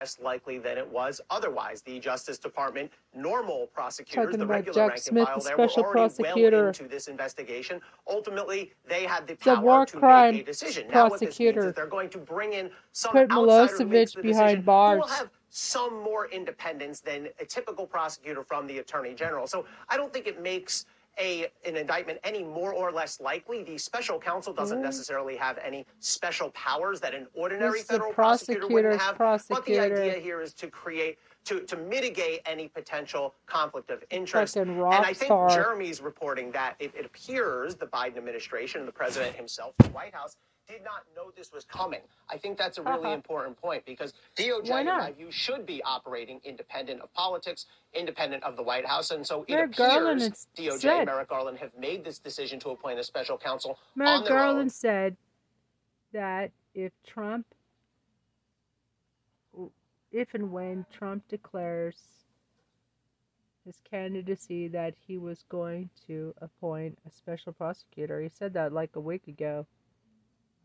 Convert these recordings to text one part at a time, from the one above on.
less likely than it was otherwise. The Justice Department, normal prosecutors, Talking the regular Jack rank Smith, and file the special already well prosecutor. into this investigation. Ultimately, they had the The power to make a decision. Now, what this means prosecutor. is they're going to bring in some Put outsider Milosevic behind bars. Will have some more independence than a typical prosecutor from the attorney general. So I don't think it makes a, an indictment any more or less likely. The special counsel doesn't necessarily have any special powers that an ordinary federal prosecutor wouldn't prosecutor's have. But the idea here is to create to, to mitigate any potential conflict of interest. And I think star. Jeremy's reporting that it, it appears the Biden administration and the president himself, the White House, did not know this was coming. I think that's a really Uh-huh. important point because DOJ, in my view, should be operating independent of politics, independent of the White House. And so it appears Garland DOJ said- and Merrick Garland have made this decision to appoint a special counsel Merrick Garland own. said that if Trump, if and when Trump declares his candidacy, that he was going to appoint a special prosecutor. He said that like a week ago.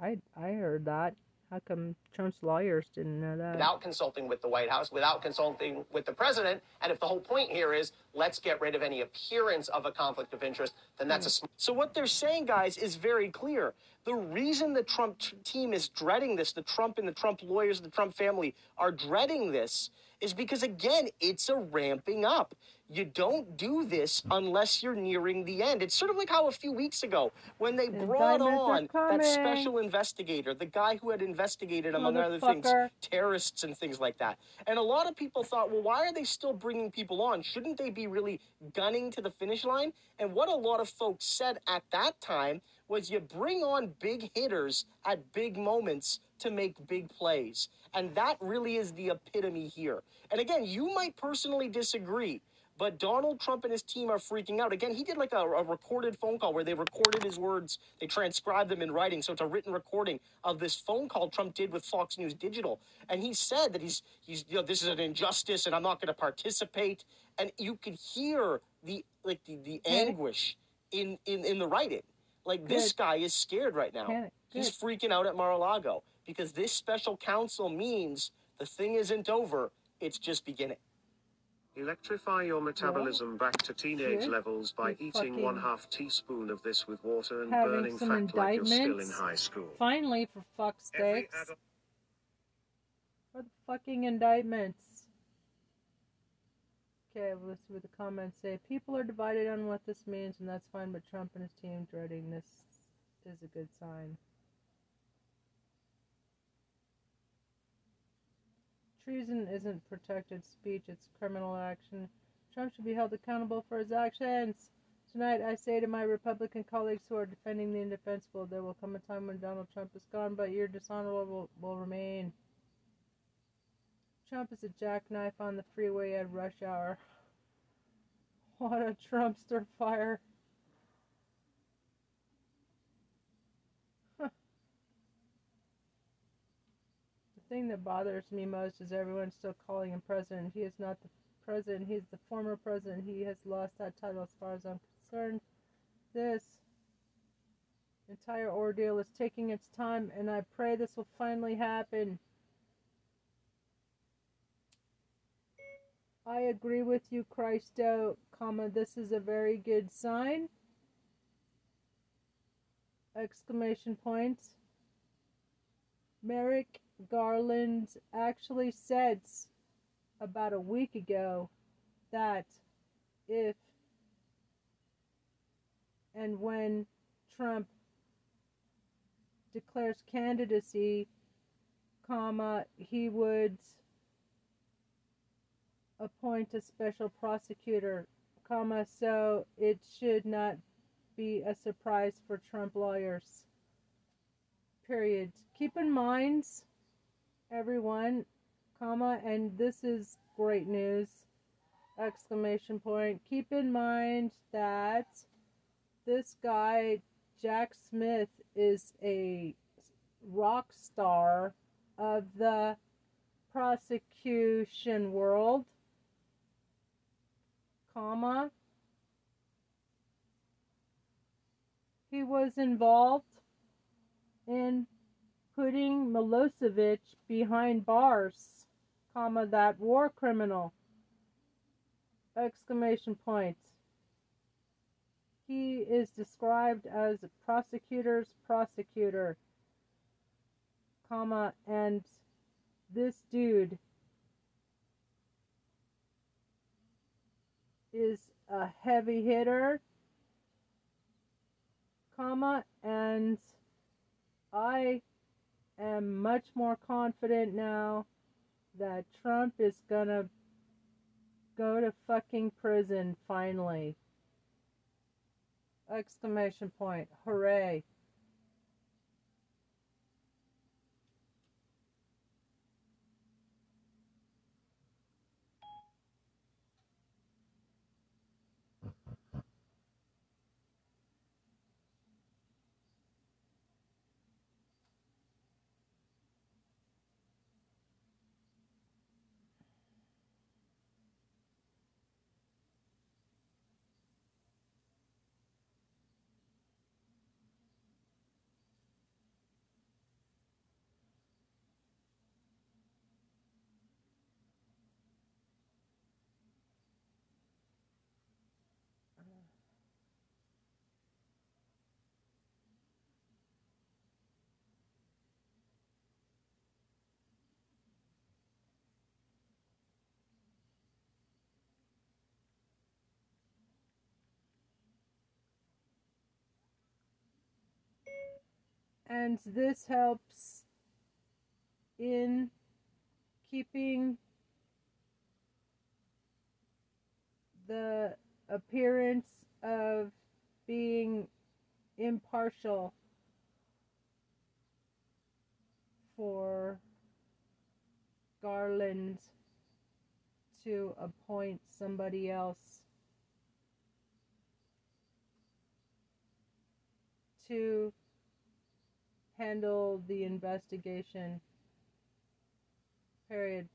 I I heard that. How come Trump's lawyers didn't know that? without consulting with the White House, without consulting with the president. And if the whole point here is let's get rid of any appearance of a conflict of interest, then that's a Hmm. So what they're saying, guys, is very clear. The reason the Trump t- team is dreading this, the Trump and the Trump lawyers, the Trump family are dreading this, is because again, it's a ramping up. You don't do this hmm. unless you're nearing the end. It's sort of like how a few weeks ago, when they brought on that special investigator, the guy who had investigated, among other things, terrorists and things like that. And a lot of people thought, well, why are they still bringing people on? Shouldn't they be really gunning to the finish line? And what a lot of folks said at that time was you bring on big hitters at big moments to make big plays. And that really is the epitome here. And again, you might personally disagree. But Donald Trump and his team are freaking out. Again, he did like a, a recorded phone call where they recorded his words, they transcribed them in writing. So it's a written recording of this phone call Trump did with Fox News Digital. And he said that he's he's you know, this is an injustice and I'm not gonna participate. And you could hear the like the, the anguish in, in, in the writing. Like this Good. guy is scared right now. He's freaking out at Mar-a-Lago because this special counsel means the thing isn't over, it's just beginning. Electrify your metabolism back to teenage levels by eating one half teaspoon of this with water and burning fat like you're still in high school. Finally, for fuck's sake. For the fucking indictments. Okay, well, let's see what the comments say. People are divided on what this means, and that's fine, but Trump and his team dreading this is a good sign. Treason isn't protected speech, it's criminal action. Trump should be held accountable for his actions. Tonight, I say to my Republican colleagues who are defending the indefensible, there will come a time when Donald Trump is gone, but your dishonorable will, will remain. Trump is a jackknife on the freeway at rush hour. What a Trumpster fire. Thing that bothers me most is everyone still calling him president. He is not the president, he is the former president. He has lost that title as far as I'm concerned. This entire ordeal is taking its time, and I pray this will finally happen. I agree with you, Christo, comma, this is a very good sign. Exclamation points. Merrick Garland actually said about a week ago that if and when Trump declares candidacy, comma, he would appoint a special prosecutor, comma, so it should not be a surprise for Trump lawyers. Period. Keep in mind, everyone, comma, and this is great news, exclamation point. Keep in mind that this guy, Jack Smith, is a rock star of the prosecution world, comma. He was involved in putting Milosevic behind bars, comma, that war criminal, exclamation point. He is described as a prosecutor's prosecutor, comma, and this dude is a heavy hitter, comma, and I am much more confident now that Trump is gonna go to fucking prison finally. Exclamation point. Hooray. And this helps in keeping the appearance of being impartial for Garland to appoint somebody else to handle the investigation. Period.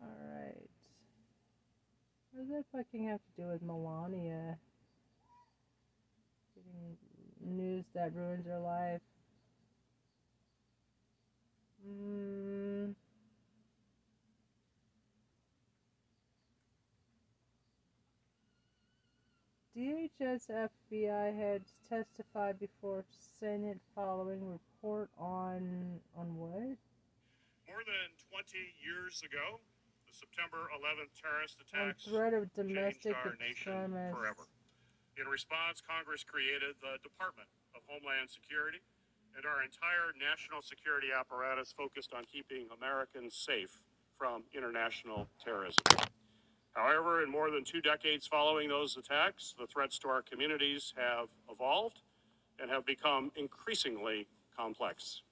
Alright. What does that fucking have to do with Melania? Getting news that ruins her life. Mm. DHS FBI heads testified before Senate following report on on what? More than 20 years ago, September 11th terrorist attacks threat of domestic our nation forever. In response, Congress created the Department of Homeland Security, and our entire national security apparatus focused on keeping Americans safe from international terrorism. However, in more than two decades following those attacks, the threats to our communities have evolved and have become increasingly complex.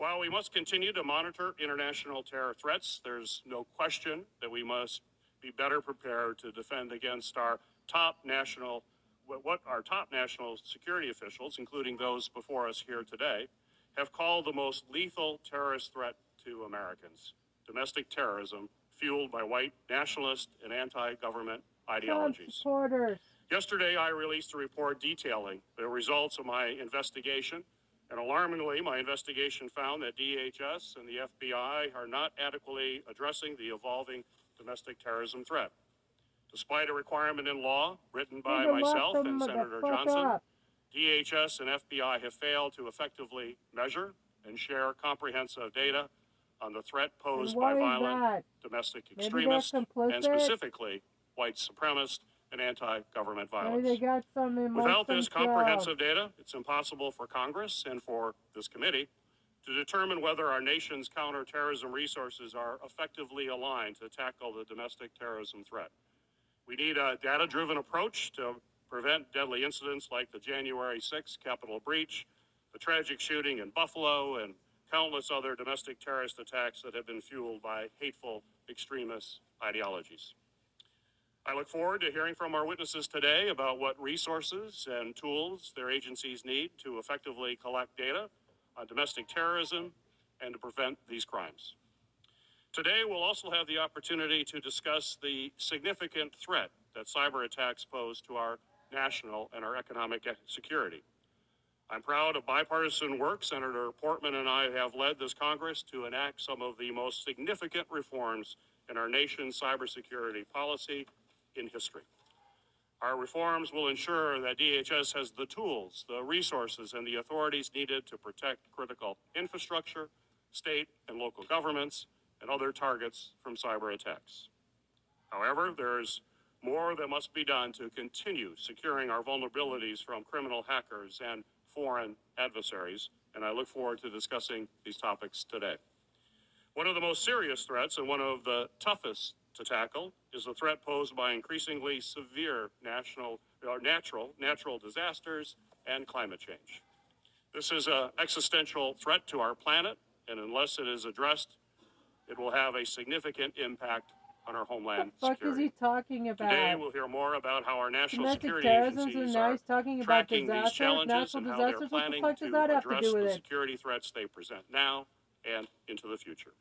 While we must continue to monitor international terror threats, there's no question that we must be better prepared to defend against our top national, what our top national security officials, including those before us here today, have called the most lethal terrorist threat to Americans domestic terrorism fueled by white nationalist and anti government ideologies. Yesterday, I released a report detailing the results of my investigation. And alarmingly, my investigation found that DHS and the FBI are not adequately addressing the evolving domestic terrorism threat. Despite a requirement in law written by myself and Senator Johnson. DHS and FBI have failed to effectively measure and share comprehensive data on the threat posed by violent that? domestic extremists and specifically white supremacist and anti-government violence. They got some Without this comprehensive data, it's impossible for Congress and for this committee to determine whether our nation's counterterrorism resources are effectively aligned to tackle the domestic terrorism threat. We need a data driven approach to prevent deadly incidents like the January 6th Capitol breach, the tragic shooting in Buffalo, and countless other domestic terrorist attacks that have been fueled by hateful extremist ideologies. I look forward to hearing from our witnesses today about what resources and tools their agencies need to effectively collect data on domestic terrorism and to prevent these crimes. Today, we'll also have the opportunity to discuss the significant threat that cyber attacks pose to our national and our economic security. I'm proud of bipartisan work Senator Portman and I have led this Congress to enact some of the most significant reforms in our nation's cybersecurity policy in history. Our reforms will ensure that DHS has the tools, the resources, and the authorities needed to protect critical infrastructure, state and local governments, and other targets from cyber attacks. However, there's more that must be done to continue securing our vulnerabilities from criminal hackers and foreign adversaries, and I look forward to discussing these topics today. One of the most serious threats and one of the toughest to tackle is the threat posed by increasingly severe national or natural natural disasters and climate change. This is an existential threat to our planet, and unless it is addressed, it will have a significant impact on our homeland What the fuck security. is he talking about? Today, we'll hear more about how our national Domestic security terrorism, and agencies now are he's talking about tracking these challenges natural and how they're disasters. What the fuck does to that have to address do with the it? security threats they present now and into the future.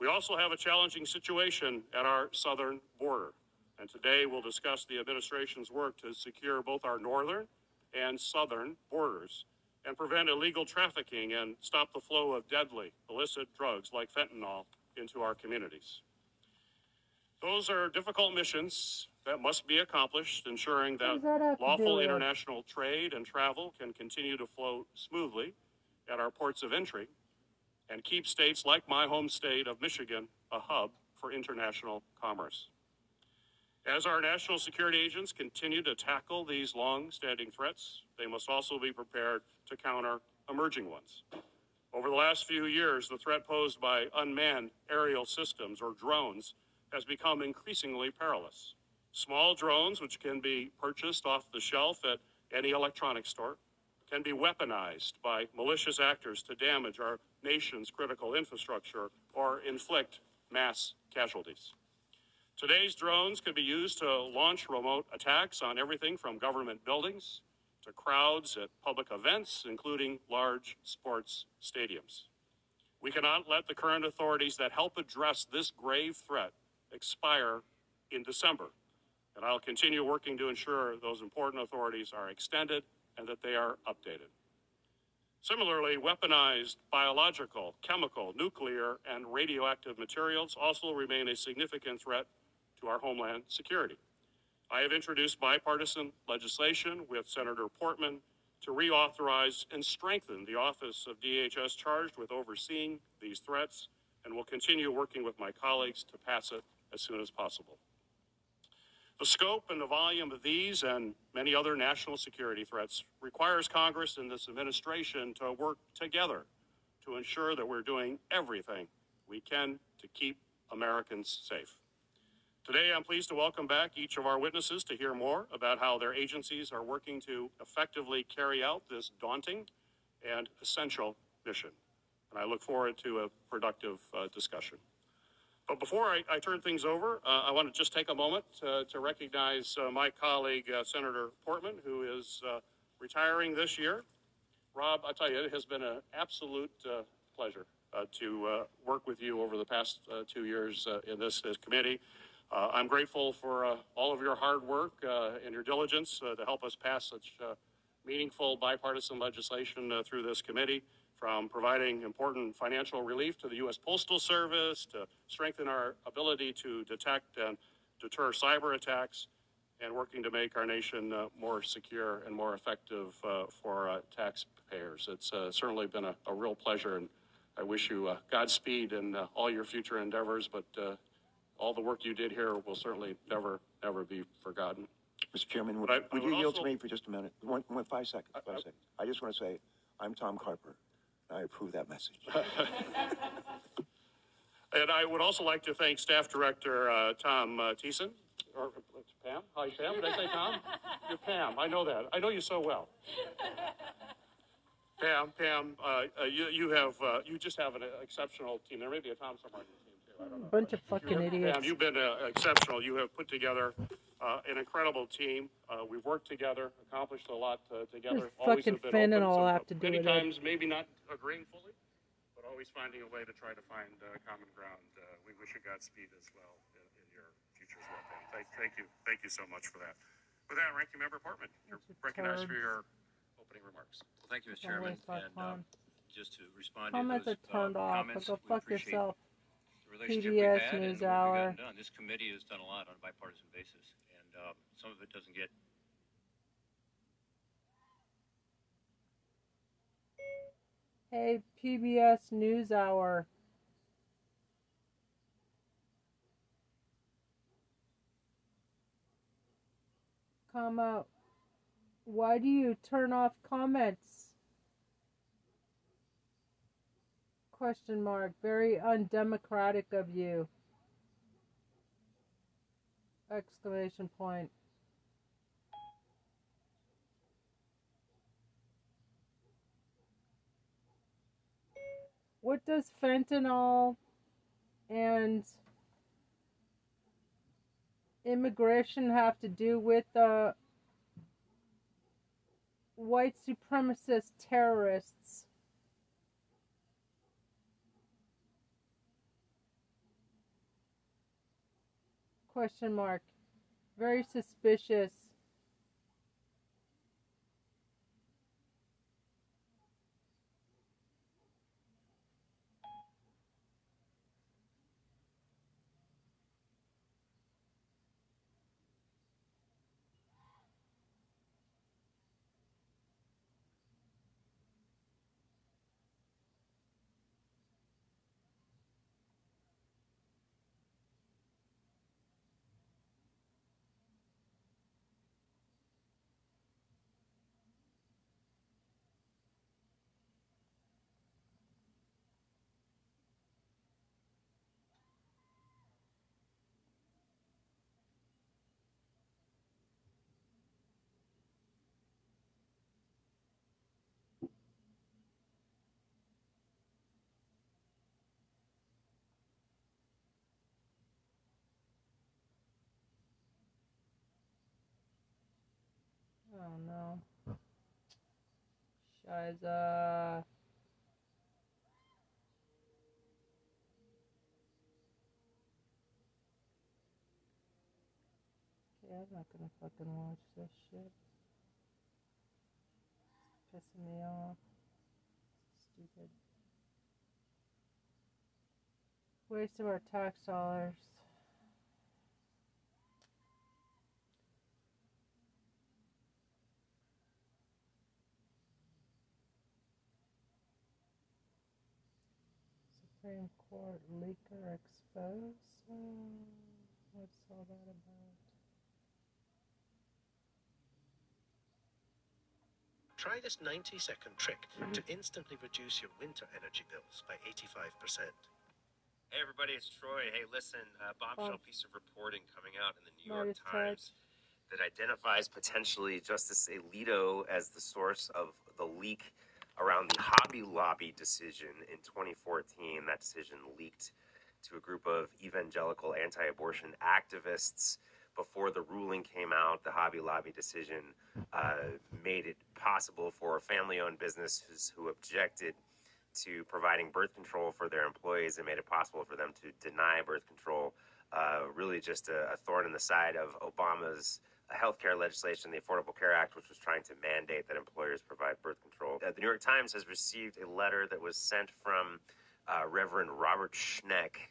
We also have a challenging situation at our southern border, and today we'll discuss the administration's work to secure both our northern and southern borders and prevent illegal trafficking and stop the flow of deadly illicit drugs like fentanyl into our communities. Those are difficult missions that must be accomplished, ensuring that that have to do lawful international trade and travel can continue to flow smoothly at our ports of entry and keep states like my home state of Michigan a hub for international commerce. As our national security agents continue to tackle these long standing threats, they must also be prepared to counter emerging ones. Over the last few years, the threat posed by unmanned aerial systems or drones has become increasingly perilous. Small drones, which can be purchased off the shelf at any electronics store, can be weaponized by malicious actors to damage our nation's critical infrastructure or inflict mass casualties. Today's drones could be used to launch remote attacks on everything from government buildings to crowds at public events, including large sports stadiums. We cannot let the current authorities that help address this grave threat expire in December. And I'll continue working to ensure those important authorities are extended and that they are updated. Similarly, weaponized biological, chemical, nuclear, and radioactive materials also remain a significant threat to our homeland security. I have introduced bipartisan legislation with Senator Portman to reauthorize and strengthen the Office of DHS charged with overseeing these threats, and will continue working with my colleagues to pass it as soon as possible. The scope and the volume of these and many other national security threats requires Congress and this administration to work together to ensure that we're doing everything we can to keep Americans safe. Today, I'm pleased to welcome back each of our witnesses to hear more about how their agencies are working to effectively carry out this daunting and essential mission. And I look forward to a productive uh, discussion. But before I, I turn things over, uh, I want to just take a moment to, to recognize uh, my colleague, uh, Senator Portman, who is uh, retiring this year. Rob, I tell you, it has been an absolute uh, pleasure uh, to work with you over the past two years in this, this committee. I'm grateful for all of your hard work and your diligence to help us pass such meaningful bipartisan legislation through this committee, from providing important financial relief to the U.S. Postal Service to strengthen our ability to detect and deter cyber attacks, and working to make our nation uh, more secure and more effective uh, for uh, taxpayers. It's uh, certainly been a, a real pleasure, and I wish you uh, Godspeed in uh, all your future endeavors, but uh, all the work you did here will certainly never, never be forgotten. Mr. Chairman, would, I- I would you yield to me for just a minute? One, one, five seconds, I- five I- seconds. I just want to say, I'm Tom Carper. And I approve that message. And I would also like to thank Staff Director uh, Tom uh, Thiessen, or it's Pam. Hi, Pam. Did I say Tom? You're Pam. I know that. I know you so well. Pam, Pam, uh, uh, you you have uh, you just have an exceptional team. There may be a Tom somewhere on your team too. I don't know. Bunch of fucking You- idiots. Pam, you've been uh, exceptional. You have put together uh, an incredible team. Uh, we've worked together, accomplished a lot uh, together. This always fucking have been open. fentanyl Some- have to do many with it. times, maybe not agreeing fully, but always finding a way to try to find uh, common ground. Uh, we wish you Godspeed as well in, in your future as well, Thank, thank you, thank you so much for that. With that, Ranking Member Portman, you're Bunch of recognized for your opening remarks. Well, thank you, Mr. Chairman. And um, just to respond Comments to are those turned uh, off. comments, But go fuck yourself. the relationship PBS we've had and News what we've Hour. gotten done. This committee has done a lot on a bipartisan basis, and um, some of it doesn't get Hey, PBS NewsHour. Comma, why do you turn off comments? Question mark. Very undemocratic of you. Exclamation point. what does fentanyl and immigration have to do with the white supremacist terrorists? Question mark. Very suspicious. Oh no. Shiza. Okay, I'm not gonna fucking watch this shit. It's pissing me off. Stupid. Waste of our tax dollars. Supreme Court leaker exposed. So, what's all that about? Try this 90 second trick to instantly reduce your winter energy bills by 85%. Hey everybody, it's Troy. Hey, listen, uh, bombshell piece of reporting coming out in the New York as Times that identifies potentially Justice Alito as the source of the leak around the Hobby Lobby decision in 2014. That decision leaked to a group of evangelical anti-abortion activists. Before the ruling came out, the Hobby Lobby decision uh, made it possible for family-owned businesses who objected to providing birth control for their employees and made it possible for them to deny birth control. Uh, really, just a, a thorn in the side of Obama's healthcare legislation, the Affordable Care Act, which was trying to mandate that employers provide birth control. Uh, the New York Times has received a letter that was sent from uh, Reverend Robert Schenck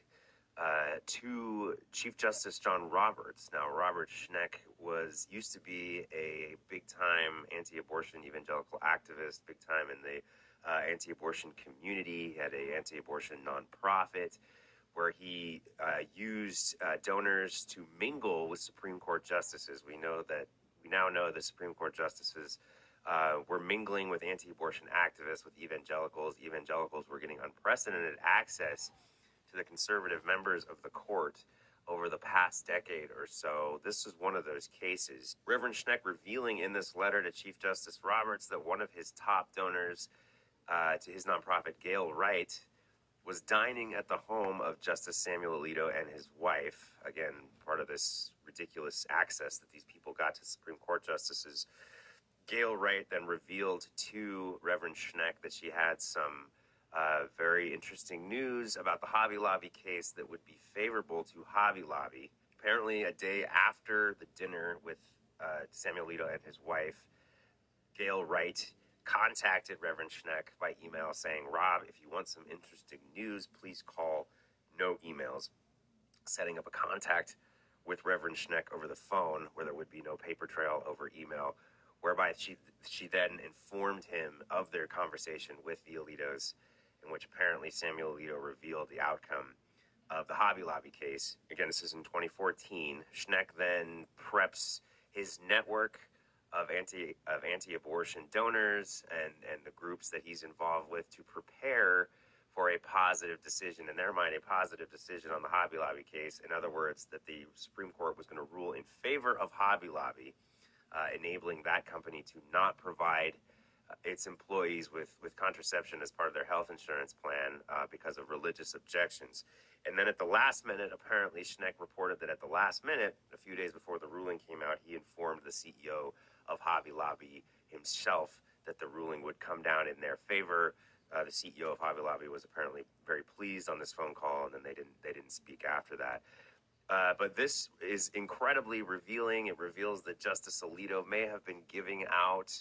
uh, to Chief Justice John Roberts. Now, Robert Schenck was used to be a big-time anti-abortion evangelical activist, big time in the uh, anti-abortion community. He had a anti-abortion nonprofit where he uh, used uh, donors to mingle with Supreme Court justices. We know that we now know the Supreme Court justices uh, were mingling with anti-abortion activists, with evangelicals. Evangelicals were getting unprecedented access to the conservative members of the court. over the past decade or so. This is one of those cases. Reverend Schenck revealing in this letter to Chief Justice Roberts that one of his top donors uh, to his nonprofit, Gail Wright, was dining at the home of Justice Samuel Alito and his wife. Again, part of this ridiculous access that these people got to Supreme Court justices. Gail Wright then revealed to Reverend Schenck that she had some uh, very interesting news about the Hobby Lobby case that would be favorable to Hobby Lobby. Apparently, a day after the dinner with uh, Samuel Alito and his wife, Gail Wright contacted Reverend Schenck by email saying, Rob, if you want some interesting news, please call. No emails. Setting up a contact with Reverend Schenck over the phone where there would be no paper trail over email, whereby she, she then informed him of their conversation with the Alitos, in which apparently Samuel Alito revealed the outcome of the Hobby Lobby case. Again, this is in 2014. Schenck then preps his network of anti of anti-abortion donors and and the groups that he's involved with to prepare for a positive decision in their mind a positive decision on the Hobby Lobby case in other words that the Supreme Court was going to rule in favor of Hobby Lobby uh, enabling that company to not provide uh, its employees with, with contraception as part of their health insurance plan uh, because of religious objections. And then at the last minute, apparently, Schenck reported that at the last minute, a few days before the ruling came out, he informed the CEO of Hobby Lobby himself that the ruling would come down in their favor. Uh, the CEO of Hobby Lobby was apparently very pleased on this phone call, and then they didn't they didn't speak after that. Uh, but this is incredibly revealing. It reveals that Justice Alito may have been giving out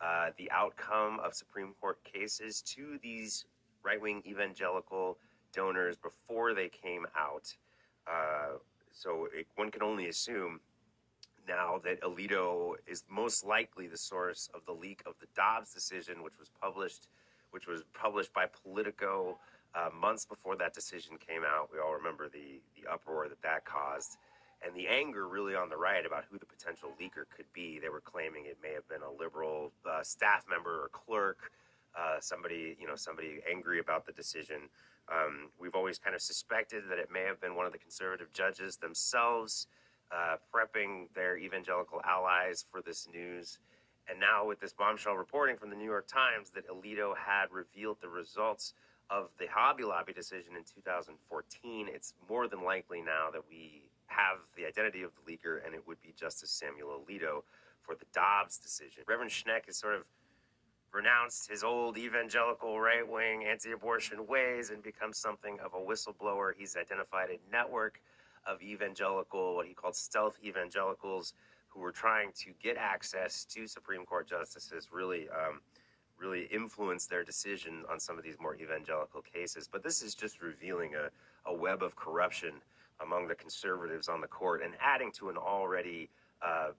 uh, the outcome of Supreme Court cases to these right wing evangelical donors before they came out. Uh, so it, one can only assume now that Alito is most likely the source of the leak of the Dobbs decision, which was published, which was published by Politico uh, months before that decision came out. We all remember the the uproar that that caused, and the anger really on the right about who the potential leaker could be. They were claiming it may have been a liberal uh, staff member or clerk, uh, somebody you know somebody angry about the decision. Um, we've always kind of suspected that it may have been one of the conservative judges themselves uh, prepping their evangelical allies for this news. And now, with this bombshell reporting from the New York Times that Alito had revealed the results of the Hobby Lobby decision in 2014, it's more than likely now that we have the identity of the leaker, and it would be Justice Samuel Alito for the Dobbs decision. Reverend Schenck has sort of renounced his old evangelical right wing anti abortion ways and become something of a whistleblower. He's identified a network of evangelical, what he called stealth evangelicals, who were trying to get access to Supreme Court justices, really, um, really influence their decision on some of these more evangelical cases. But this is just revealing a, a web of corruption among the conservatives on the court and adding to an already uh,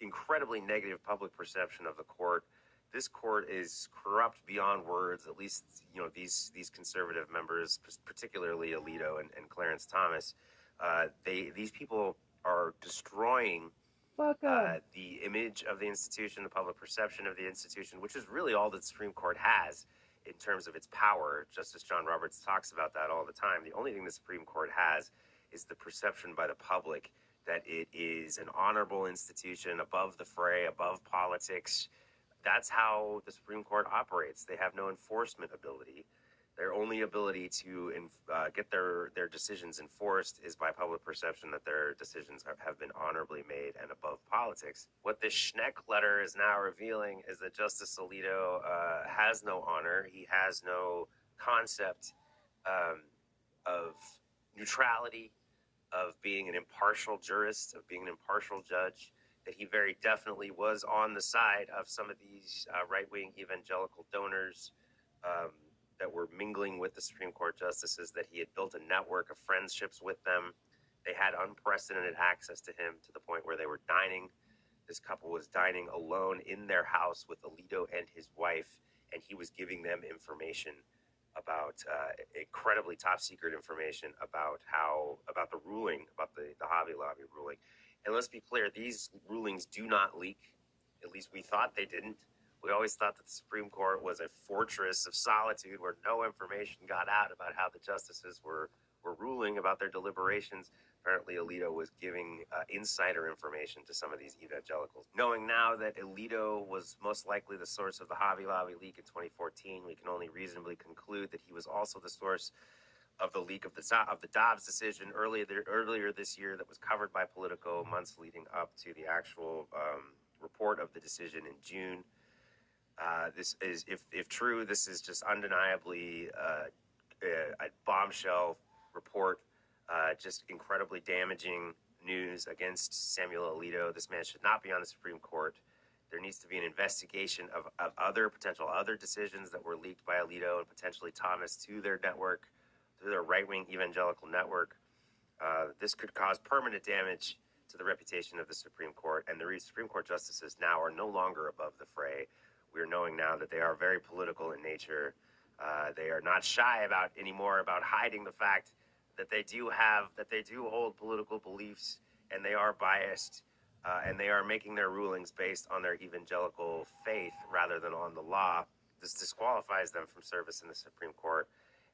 incredibly negative public perception of the court. This court is corrupt beyond words. At least, you know, these these conservative members, particularly Alito and, and Clarence Thomas, uh, they these people are destroying uh, the image of the institution, the public perception of the institution, which is really all that the Supreme Court has in terms of its power. Justice John Roberts talks about that all the time. The only thing the Supreme Court has is the perception by the public that it is an honorable institution above the fray, above politics. That's how the Supreme Court operates. They have no enforcement ability. Their only ability to uh, get their, their decisions enforced is by public perception that their decisions are, have been honorably made and above politics. What this Schenck letter is now revealing is that Justice Alito uh, has no honor. He has no concept um, of neutrality, of being an impartial jurist, of being an impartial judge. That he very definitely was on the side of some of these uh, right wing evangelical donors. Um, that were mingling with the Supreme Court justices, that he had built a network of friendships with them. They had unprecedented access to him to the point where they were dining. This couple was dining alone in their house with Alito and his wife, and he was giving them information about uh, incredibly top secret information about how about the ruling about the, the Hobby Lobby ruling. And let's be clear, these rulings do not leak. At least we thought they didn't. We always thought that the Supreme Court was a fortress of solitude where no information got out about how the justices were, were ruling about their deliberations. Apparently, Alito was giving uh, insider information to some of these evangelicals. Knowing now that Alito was most likely the source of the Hobby Lobby leak in 2014, we can only reasonably conclude that he was also the source of the leak of the of the Dobbs decision earlier earlier this year that was covered by Politico months leading up to the actual um, report of the decision in June. Uh, this is, if, if true, this is just undeniably uh, a, a, bombshell report, uh, just incredibly damaging news against Samuel Alito. This man should not be on the Supreme Court. There needs to be an investigation of, of other potential other decisions that were leaked by Alito and potentially Thomas to their network, to their right wing evangelical network. Uh, this could cause permanent damage to the reputation of the Supreme Court, and the Supreme Court justices now are no longer above the fray we're knowing now that they are very political in nature. Uh, they are not shy about anymore about hiding the fact that they do have that they do hold political beliefs and they are biased uh, and they are making their rulings based on their evangelical faith rather than on the law. This disqualifies them from service in the Supreme Court.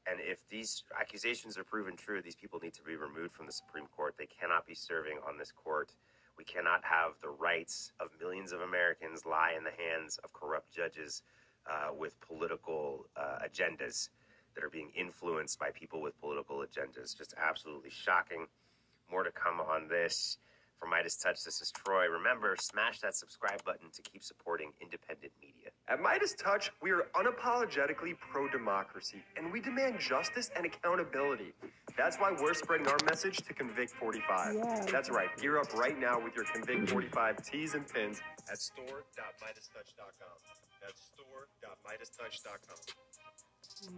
And if these accusations are proven true, these people need to be removed from the Supreme Court. They cannot be serving on this court. We cannot have the rights of millions of Americans lie in the hands of corrupt judges uh, with political uh, agendas that are being influenced by people with political agendas. Just absolutely shocking. More to come on this. For MeidasTouch, this is Troy. Remember, smash that subscribe button to keep supporting independent media. At Midas Touch, we are unapologetically pro democracy, and we demand justice and accountability. That's why we're spreading our message to Convict 45. Yeah. That's right. Gear up right now with your Convict 45 tees and pins at store.meidastouch.com. That's store.meidastouch.com.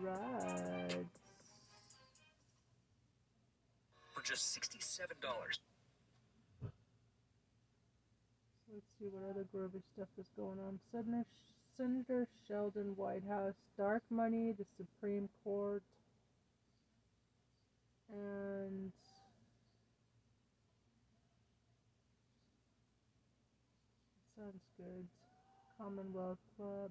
Right. For just $67. Let's see what other groovy stuff is going on. Senator, Senator Sheldon Whitehouse, Dark Money, the Supreme Court, and sounds good. Commonwealth Club.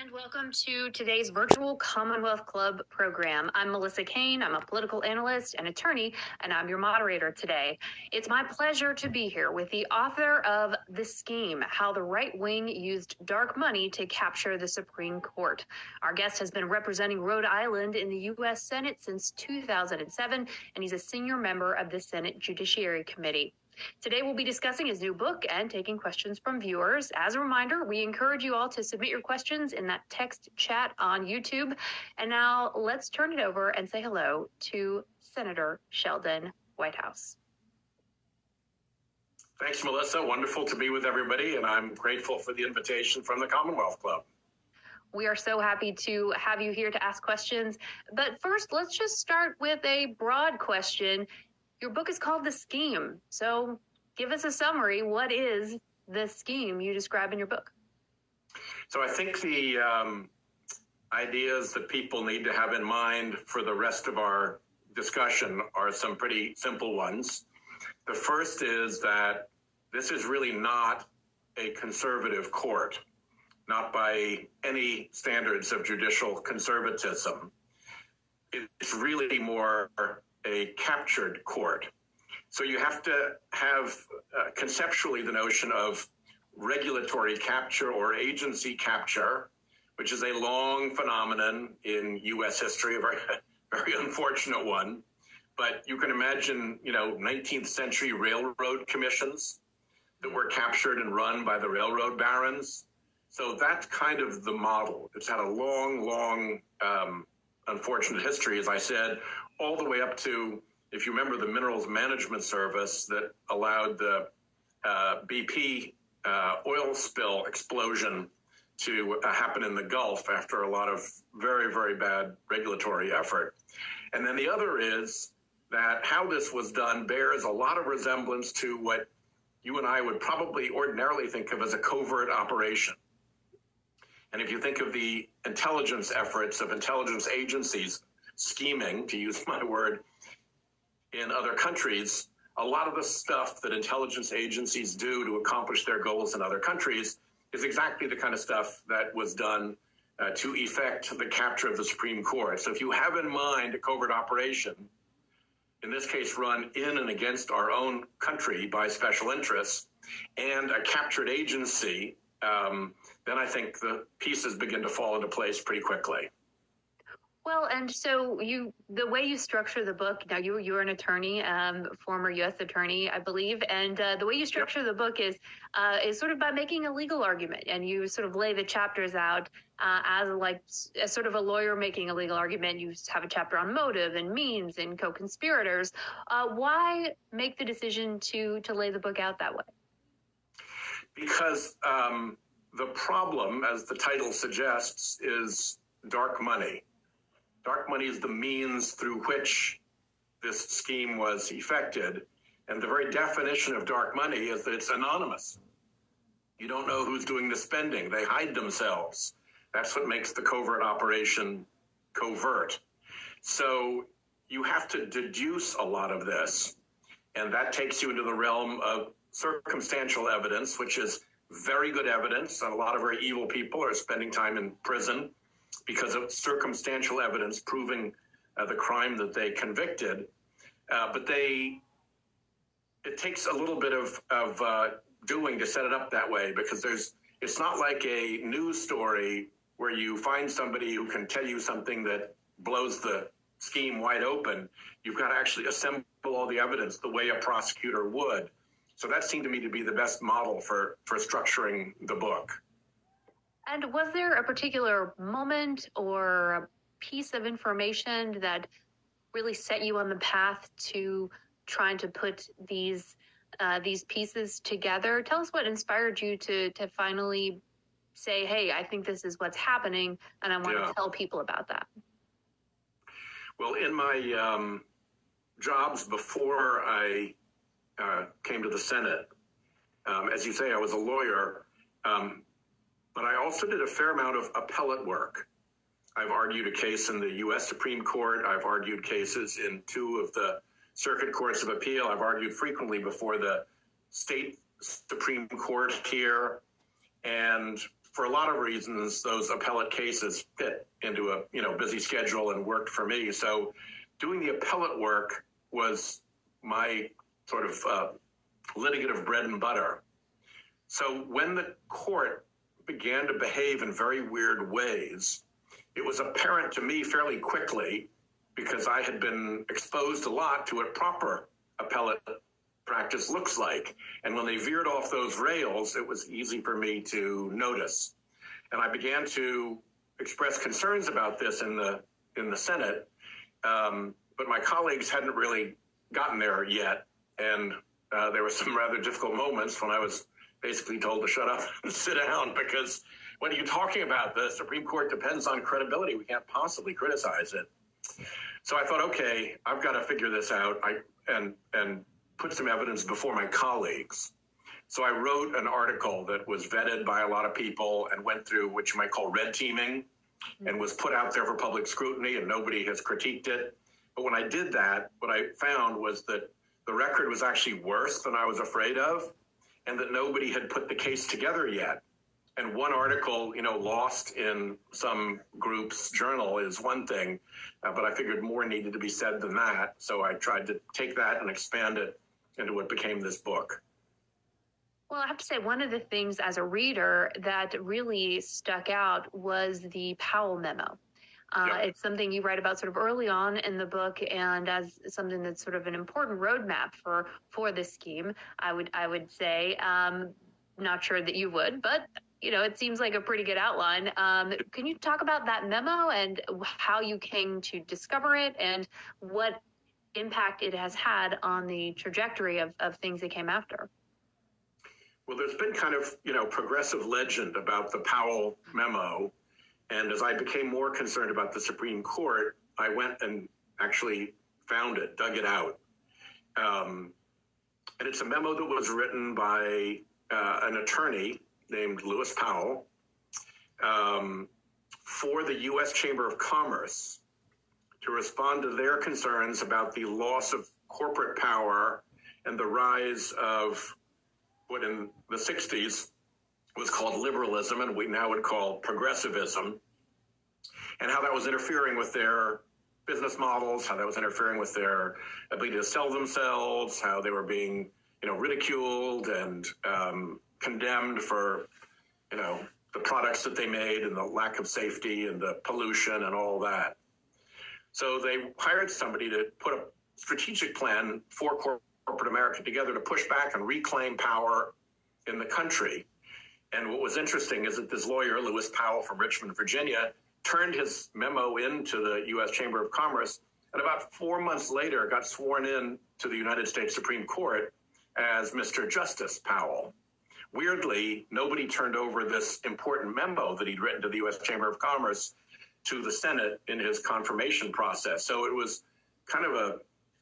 And welcome to today's virtual Commonwealth Club program. I'm Melissa Caen. I'm a political analyst and attorney, and I'm your moderator today. It's my pleasure to be here with the author of The Scheme How the Right Wing Used Dark Money to Capture the Supreme Court. Our guest has been representing Rhode Island in the U.S. Senate since 2007, and he's a senior member of the Senate Judiciary Committee. Today, we'll be discussing his new book and taking questions from viewers. As a reminder, we encourage you all to submit your questions in that text chat on YouTube. And now let's turn it over and say hello to Senator Sheldon Whitehouse. Thanks, Melissa. Wonderful to be with everybody, and I'm grateful for the invitation from the Commonwealth Club. We are so happy to have you here to ask questions. But first, let's just start with a broad question. Your book is called The Scheme. So give us a summary. What is the scheme you describe in your book? So I think the um, ideas that people need to have in mind for the rest of our discussion are some pretty simple ones. The first is that this is really not a conservative court, not by any standards of judicial conservatism. It's really more a captured court. So you have to have uh, conceptually the notion of regulatory capture or agency capture, which is a long phenomenon in U.S. history, a very, very unfortunate one. But you can imagine, you know, 19th century railroad commissions that were captured and run by the railroad barons. So that's kind of the model. It's had a long, long, um, unfortunate history, as I said, all the way up to, if you remember, the Minerals Management Service that allowed the uh, BP uh, oil spill explosion to uh, happen in the Gulf after a lot of very, very bad regulatory effort. And then the other is that how this was done bears a lot of resemblance to what you and I would probably ordinarily think of as a covert operation. And if you think of the intelligence efforts of intelligence agencies scheming, to use my word, in other countries, a lot of the stuff that intelligence agencies do to accomplish their goals in other countries is exactly the kind of stuff that was done uh, to effect the capture of the Supreme Court. So if you have in mind a covert operation, in this case run in and against our own country by special interests, and a captured agency, um, then I think the pieces begin to fall into place pretty quickly. Well, and so you, the way you structure the book, now you you're an attorney, um, former U.S. attorney, I believe, and uh, the way you structure the book is uh, is sort of by making a legal argument, and you sort of lay the chapters out uh, as like as sort of a lawyer making a legal argument. You have a chapter on motive and means and co-conspirators. Uh, why make the decision to to lay the book out that way? Because um, the problem, as the title suggests, is dark money Dark money is the means through which this scheme was effected. And the very definition of dark money is that it's anonymous. You don't know who's doing the spending, they hide themselves. That's what makes the covert operation covert. So you have to deduce a lot of this. And that takes you into the realm of circumstantial evidence, which is very good evidence. And a lot of very evil people are spending time in prison because of circumstantial evidence proving uh, the crime that they convicted. Uh, but they, it takes a little bit of, of uh, doing to set it up that way because there's, it's not like a news story where you find somebody who can tell you something that blows the scheme wide open. You've got to actually assemble all the evidence the way a prosecutor would. So that seemed to me to be the best model for, for structuring the book. And was there a particular moment or a piece of information that really set you on the path to trying to put these uh, these pieces together? Tell us what inspired you to to finally say, "Hey, I think this is what's happening, and I want yeah. to tell people about that." Well, in my um, jobs before I uh, came to the Senate, um, as you say, I was a lawyer. Um, but I also did a fair amount of appellate work. I've argued a case in the U.S. Supreme Court. I've argued cases in two of the circuit courts of appeal. I've argued frequently before the state Supreme Court here. And for a lot of reasons, those appellate cases fit into a you know busy schedule and worked for me. So doing the appellate work was my sort of uh, litigative bread and butter. So when the court began to behave in very weird ways. It was apparent to me fairly quickly because I had been exposed a lot to what proper appellate practice looks like. And when they veered off those rails, it was easy for me to notice. And I began to express concerns about this in the in the Senate, um, but my colleagues hadn't really gotten there yet, and uh, there were some rather difficult moments when I was basically told to shut up and sit down because when you're talking about the Supreme Court depends on credibility. We can't possibly criticize it. So I thought, okay, I've got to figure this out. I and and put some evidence before my colleagues. So I wrote an article that was vetted by a lot of people and went through what you might call red teaming and was put out there for public scrutiny and nobody has critiqued it. But when I did that, what I found was that the record was actually worse than I was afraid of and that nobody had put the case together yet. And one article, you know, lost in some group's journal is one thing, uh, but I figured more needed to be said than that. So I tried to take that and expand it into what became this book. Well, I have to say, one of the things as a reader that really stuck out was the Powell memo. Uh, yeah. It's something you write about sort of early on in the book, and as something that's sort of an important roadmap for for this scheme. I would I would say, um, not sure that you would, but you know, it seems like a pretty good outline. Um, can you talk about that memo and how you came to discover it, and what impact it has had on the trajectory of, of things that came after? Well, there's been kind of you know progressive legend about the Powell memo and as I became more concerned about the Supreme Court, I went and actually found it, dug it out. Um, and it's a memo that was written by uh, an attorney named Lewis Powell um, for the U.S. Chamber of Commerce to respond to their concerns about the loss of corporate power and the rise of what in the 60s was called liberalism and we now would call progressivism, and how that was interfering with their business models, how that was interfering with their ability to sell themselves, how they were being, you know, ridiculed and um, condemned for, you know, the products that they made and the lack of safety and the pollution and all that. So they hired somebody to put a strategic plan for corporate America together to push back and reclaim power in the country. And what was interesting is that this lawyer, Lewis Powell from Richmond, Virginia, turned his memo into the U.S. Chamber of Commerce, and about four months later got sworn in to the United States Supreme Court as Mr. Justice Powell. Weirdly, nobody turned over this important memo that he'd written to the U.S. Chamber of Commerce to the Senate in his confirmation process. So it was kind of a,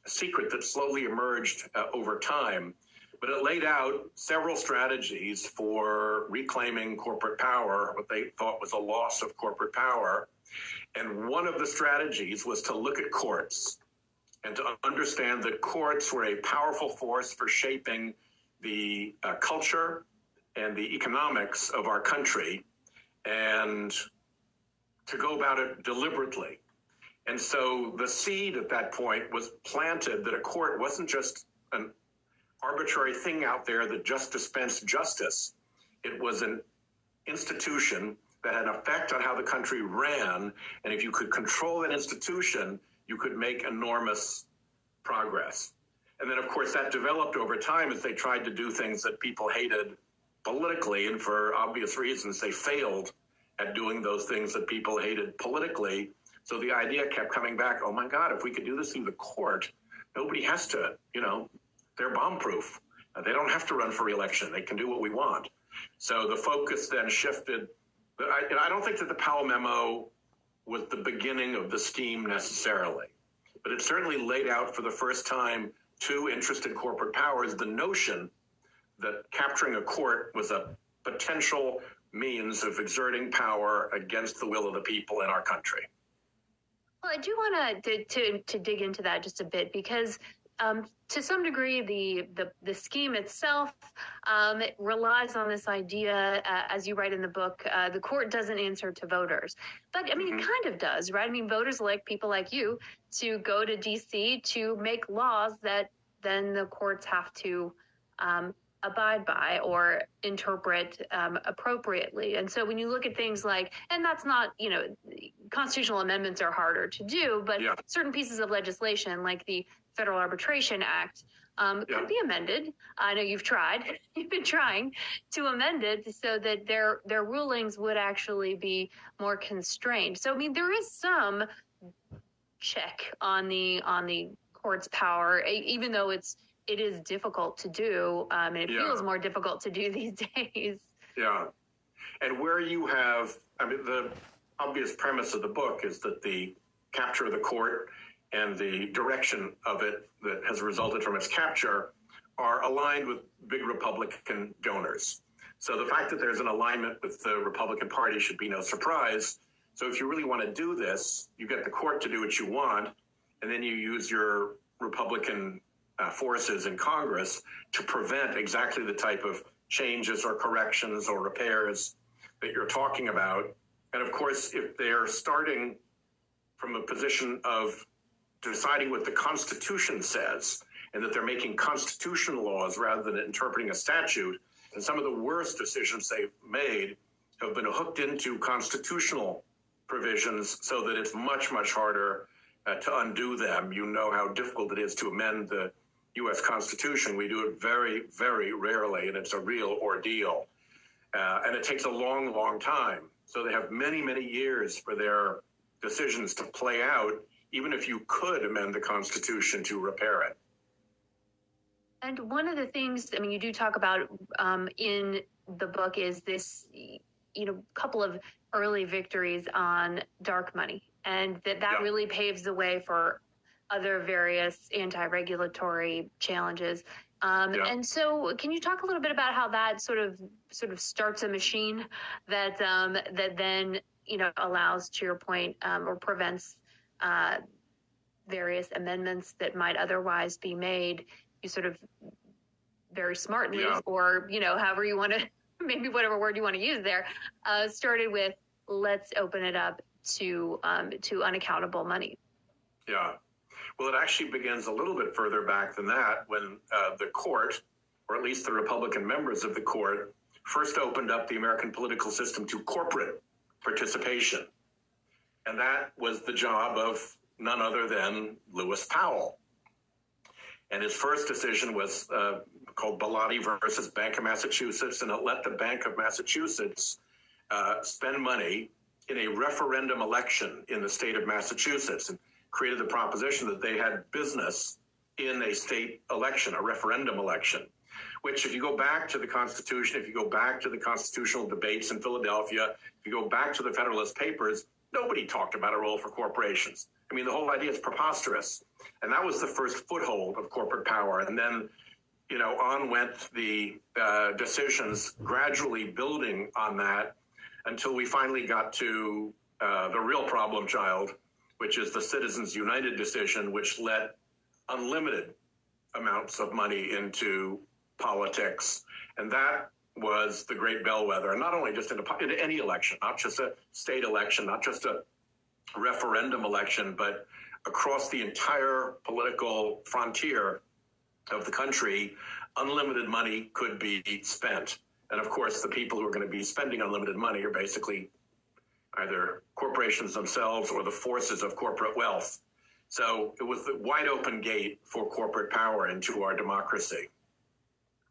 secret that slowly emerged uh, over time. But it laid out several strategies for reclaiming corporate power, what they thought was a loss of corporate power. And one of the strategies was to look at courts and to understand that courts were a powerful force for shaping the uh, culture and the economics of our country and to go about it deliberately. And so the seed at that point was planted that a court wasn't just an arbitrary thing out there that just dispensed justice. It was an institution that had an effect on how the country ran. And if you could control that institution, you could make enormous progress. And then, of course, that developed over time as they tried to do things that people hated politically. And for obvious reasons, they failed at doing those things that people hated politically. So the idea kept coming back oh my God, if we could do this through the court, nobody has to, you know, they're bomb proof. Uh, they don't have to run for reelection. They can do what we want. So the focus then shifted. I, I don't think that the Powell memo was the beginning of the scheme necessarily, but it certainly laid out for the first time to interested corporate powers the notion that capturing a court was a potential means of exerting power against the will of the people in our country. Well, I do want to to to dig into that just a bit because um, to some degree, the the, the scheme itself um, it relies on this idea, uh, as you write in the book, uh, the court doesn't answer to voters. But I mean, mm-hmm. it kind of does, right? I mean, voters elect people like you to go to D.C. to make laws that then the courts have to um, abide by or interpret um, appropriately. And so when you look at things like, and that's not, you know, constitutional amendments are harder to do, but yeah. certain pieces of legislation like the Federal Arbitration Act um, yeah. could be amended. I know you've tried. you've been trying to amend it so that their their rulings would actually be more constrained. So I mean, there is some check on the on the court's power, even though it's it is difficult to do, um, and it yeah. feels more difficult to do these days. Yeah, and where you have, I mean, the obvious premise of the book is that the capture of the court and the direction of it that has resulted from its capture are aligned with big Republican donors. So the fact that there's an alignment with the Republican Party should be no surprise. So if you really want to do this, you get the court to do what you want, and then you use your Republican uh, forces in Congress to prevent exactly the type of changes or corrections or repairs that you're talking about. And of course, if they're starting from a position of deciding what the Constitution says and that they're making constitutional laws rather than interpreting a statute. And some of the worst decisions they've made have been hooked into constitutional provisions so that it's much, much harder uh, to undo them. You know how difficult it is to amend the U.S. Constitution. We do it very, very rarely, and it's a real ordeal. Uh, and it takes a long, long time. So they have many, many years for their decisions to play out even if you could amend the Constitution to repair it. And one of the things, I mean, you do talk about um, in the book is this, you know, couple of early victories on dark money, and that that yeah. really paves the way for other various anti-regulatory challenges. Um, yeah. And so, can you talk a little bit about how that sort of sort of starts a machine that um, that then you know allows, to your point, um, or prevents uh, various amendments that might otherwise be made you sort of very smartly, Yeah. or you know, however you want to, maybe whatever word you want to use there, uh, started with let's open it up to um, to unaccountable money. Yeah. Well, it actually begins a little bit further back than that when uh, the court, or at least the Republican members of the court, first opened up the American political system to corporate participation. And that was the job of none other than Lewis Powell. And his first decision was uh, called Bellotti versus Bank of Massachusetts, and it let the Bank of Massachusetts uh, spend money in a referendum election in the state of Massachusetts and created the proposition that they had business in a state election, a referendum election. Which, if you go back to the Constitution, if you go back to the constitutional debates in Philadelphia, if you go back to the Federalist Papers, nobody talked about a role for corporations. I mean, the whole idea is preposterous. And that was the first foothold of corporate power. And then, you know, on went the uh, decisions gradually building on that until we finally got to uh, the real problem child, which is the Citizens United decision, which let unlimited amounts of money into politics. And that was the great bellwether, and not only just in, a, in any election, not just a state election, not just a referendum election, but across the entire political frontier of the country, unlimited money could be spent. And of course, the people who are going to be spending unlimited money are basically either corporations themselves or the forces of corporate wealth. So it was the wide open gate for corporate power into our democracy.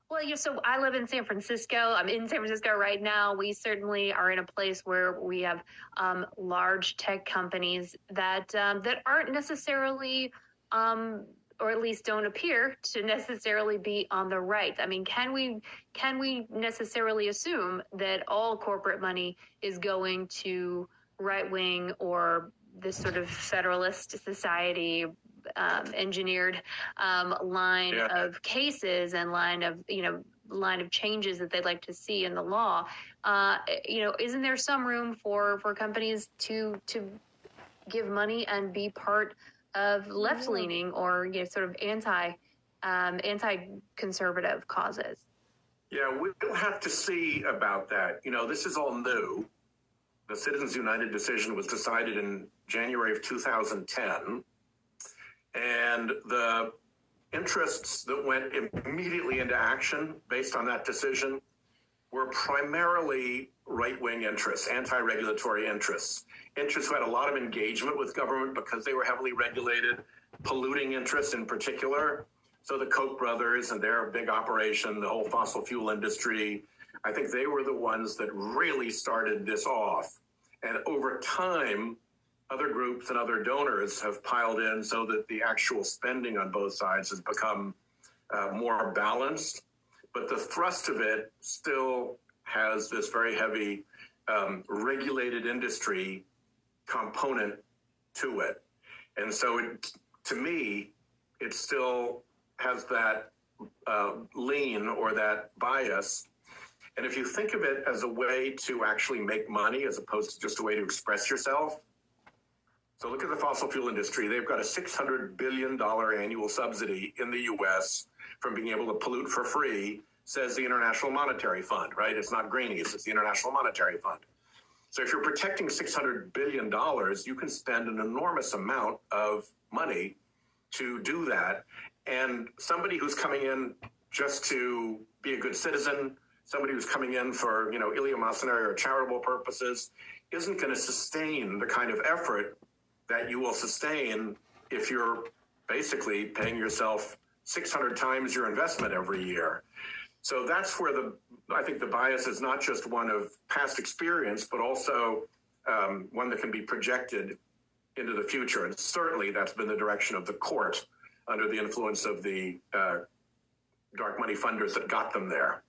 Well, yeah, so I live in San Francisco. I'm in San Francisco right now. We certainly are in a place where we have um, large tech companies that um, that aren't necessarily, um, or at least don't appear to necessarily be on the right. I mean, can we can we necessarily assume that all corporate money is going to right wing or this sort of federalist society um, engineered um, line Yeah. of cases and line of you know line of changes that they'd like to see in the law. Uh, you know, isn't there some room for for companies to to give money and be part of left leaning or you know sort of anti um, anti conservative causes? Yeah, we'll have to see about that. You know, this is all new. The Citizens United decision was decided in January of 2010. And the interests that went immediately into action based on that decision were primarily right wing interests, anti regulatory interests, interests who had a lot of engagement with government because they were heavily regulated, polluting interests in particular. So the Koch brothers and their big operation, the whole fossil fuel industry, I think they were the ones that really started this off. And over time, other groups and other donors have piled in so that the actual spending on both sides has become uh, more balanced. But the thrust of it still has this very heavy um, regulated industry component to it. And so, it, to me, it still has that uh, lean or that bias. And if you think of it as a way to actually make money as opposed to just a way to express yourself, so look at the fossil fuel industry. They've got a $600 billion annual subsidy in the U.S. from being able to pollute for free, says the International Monetary Fund, right? It's not Greenies, it's the International Monetary Fund. So if you're protecting $600 billion, you can spend an enormous amount of money to do that. And somebody who's coming in just to be a good citizen, somebody who's coming in for, you know, eleemosynary or charitable purposes, isn't going to sustain the kind of effort that you will sustain if you're basically paying yourself 600 times your investment every year. So that's where the I think the bias is not just one of past experience, but also um, one that can be projected into the future. And certainly that's been the direction of the court under the influence of the uh, dark money funders that got them there.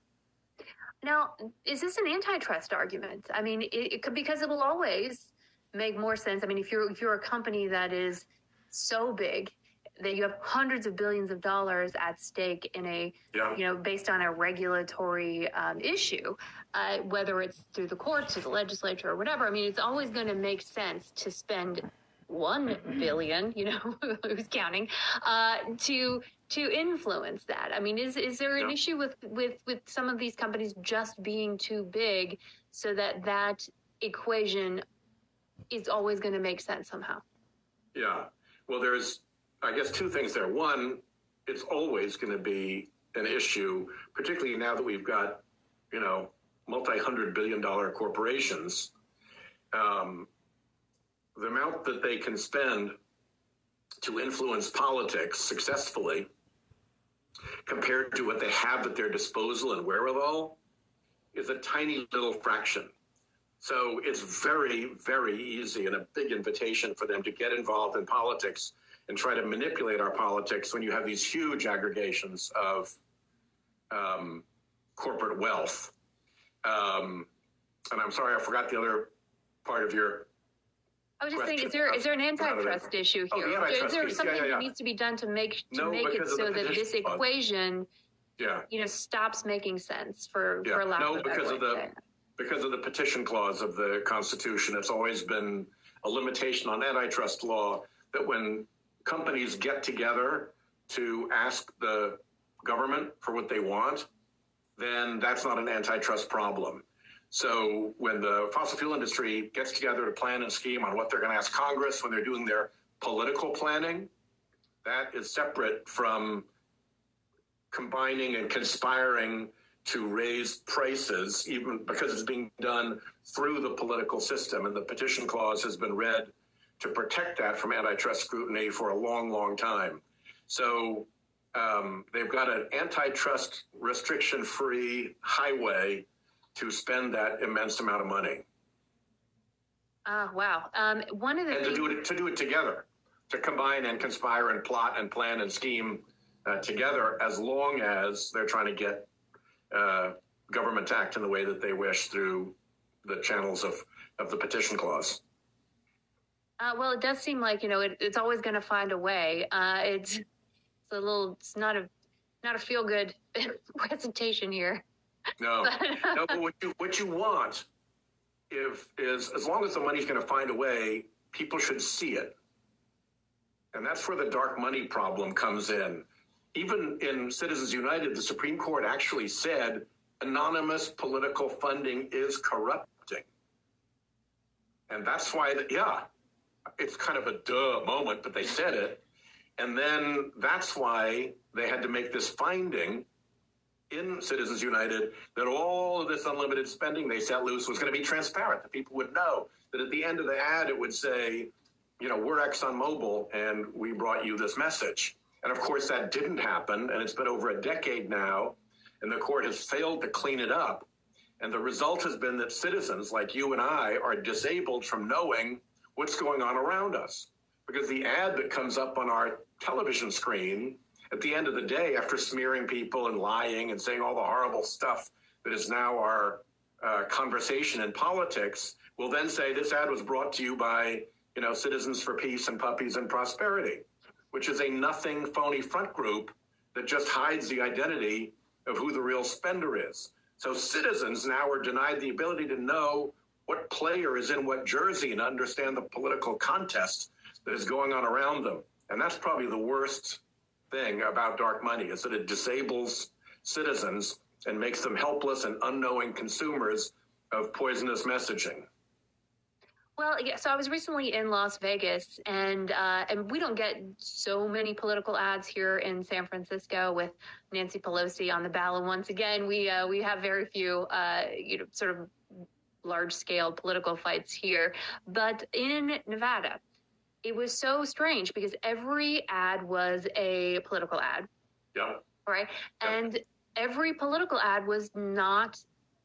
Now, is this an antitrust argument? I mean, it, it could because it will always make more sense. I mean, if you're if you're a company that is so big that you have hundreds of billions of dollars at stake in a Yeah. you know based on a regulatory um, issue, uh, whether it's through the courts or the legislature or whatever. I mean, it's always going to make sense to spend one billion, you know, who's counting, uh, to to influence that. I mean, is is there an Yeah. issue with with with some of these companies just being too big so that that equation is always going to make sense somehow? Yeah. Well, there's, I guess, two things there. One, it's always going to be an issue, particularly now that we've got, you know, multi hundred billion dollar corporations. Um, the amount that they can spend to influence politics successfully compared to what they have at their disposal and wherewithal is a tiny little fraction. So it's very, very easy and a big invitation for them to get involved in politics and try to manipulate our politics when you have these huge aggregations of um, corporate wealth. Um, and I'm sorry, I forgot the other part of your. I was just saying, is there is there an Out of it. antitrust issue Oh, here? the antitrust is there piece. Yeah, something yeah, yeah. that needs to be done to make to No, make it because of the so that this clause. equation, Yeah. you know, stops making sense for for lack no, of because of the say because of the petition clause of the Constitution. It's always been a limitation on antitrust law that when companies get together to ask the government for what they want, then that's not an antitrust problem. So when the fossil fuel industry gets together to plan and scheme on what they're going to ask Congress when they're doing their political planning, that is separate from combining and conspiring to raise prices, even because it's being done through the political system. And the petition clause has been read to protect that from antitrust scrutiny for a long, long time. So um, they've got an antitrust restriction free highway to spend that immense amount of money Ah, wow. Um, one of the and to things, do it to do it together, to combine and conspire and plot and plan and scheme uh, together, as long as they're trying to get uh, government to act in the way that they wish through the channels of of the petition clause. Uh, well, it does seem like you know it, it's always going to find a way. Uh, it's it's a little, it's not a not a feel good presentation here. No, no. But what you what you want, if is as long as the money's going to find a way, people should see it, and that's where the dark money problem comes in. Even in Citizens United, the Supreme Court actually said anonymous political funding is corrupting, and that's why. The, yeah, it's kind of a duh moment, but they said it, and then that's why they had to make this finding in Citizens United that all of this unlimited spending they set loose was going to be transparent. The people would know that at the end of the ad, it would say, you know, we're ExxonMobil and we brought you this message. And of course, that didn't happen. And it's been over a decade now. And the court has failed to clean it up. And the result has been that citizens like you and I are disabled from knowing what's going on around us. Because the ad that comes up on our television screen at the end of the day, after smearing people and lying and saying all the horrible stuff that is now our uh, conversation in politics, will then say this ad was brought to you by, you know, Citizens for Peace and Puppies and Prosperity, which is a nothing phony front group that just hides the identity of who the real spender is. So citizens now are denied the ability to know what player is in what jersey and understand the political contest that is going on around them. And that's probably the worst thing about dark money is that it disables citizens and makes them helpless and unknowing consumers of poisonous messaging. Well, yeah. So I was recently in Las Vegas, and uh, and we don't get so many political ads here in San Francisco with Nancy Pelosi on the ballot. Once again, we uh, we have very few, uh, you know, sort of large scale political fights here. But in Nevada, it was so strange because every ad was a political ad, Yeah. right? And every political ad was not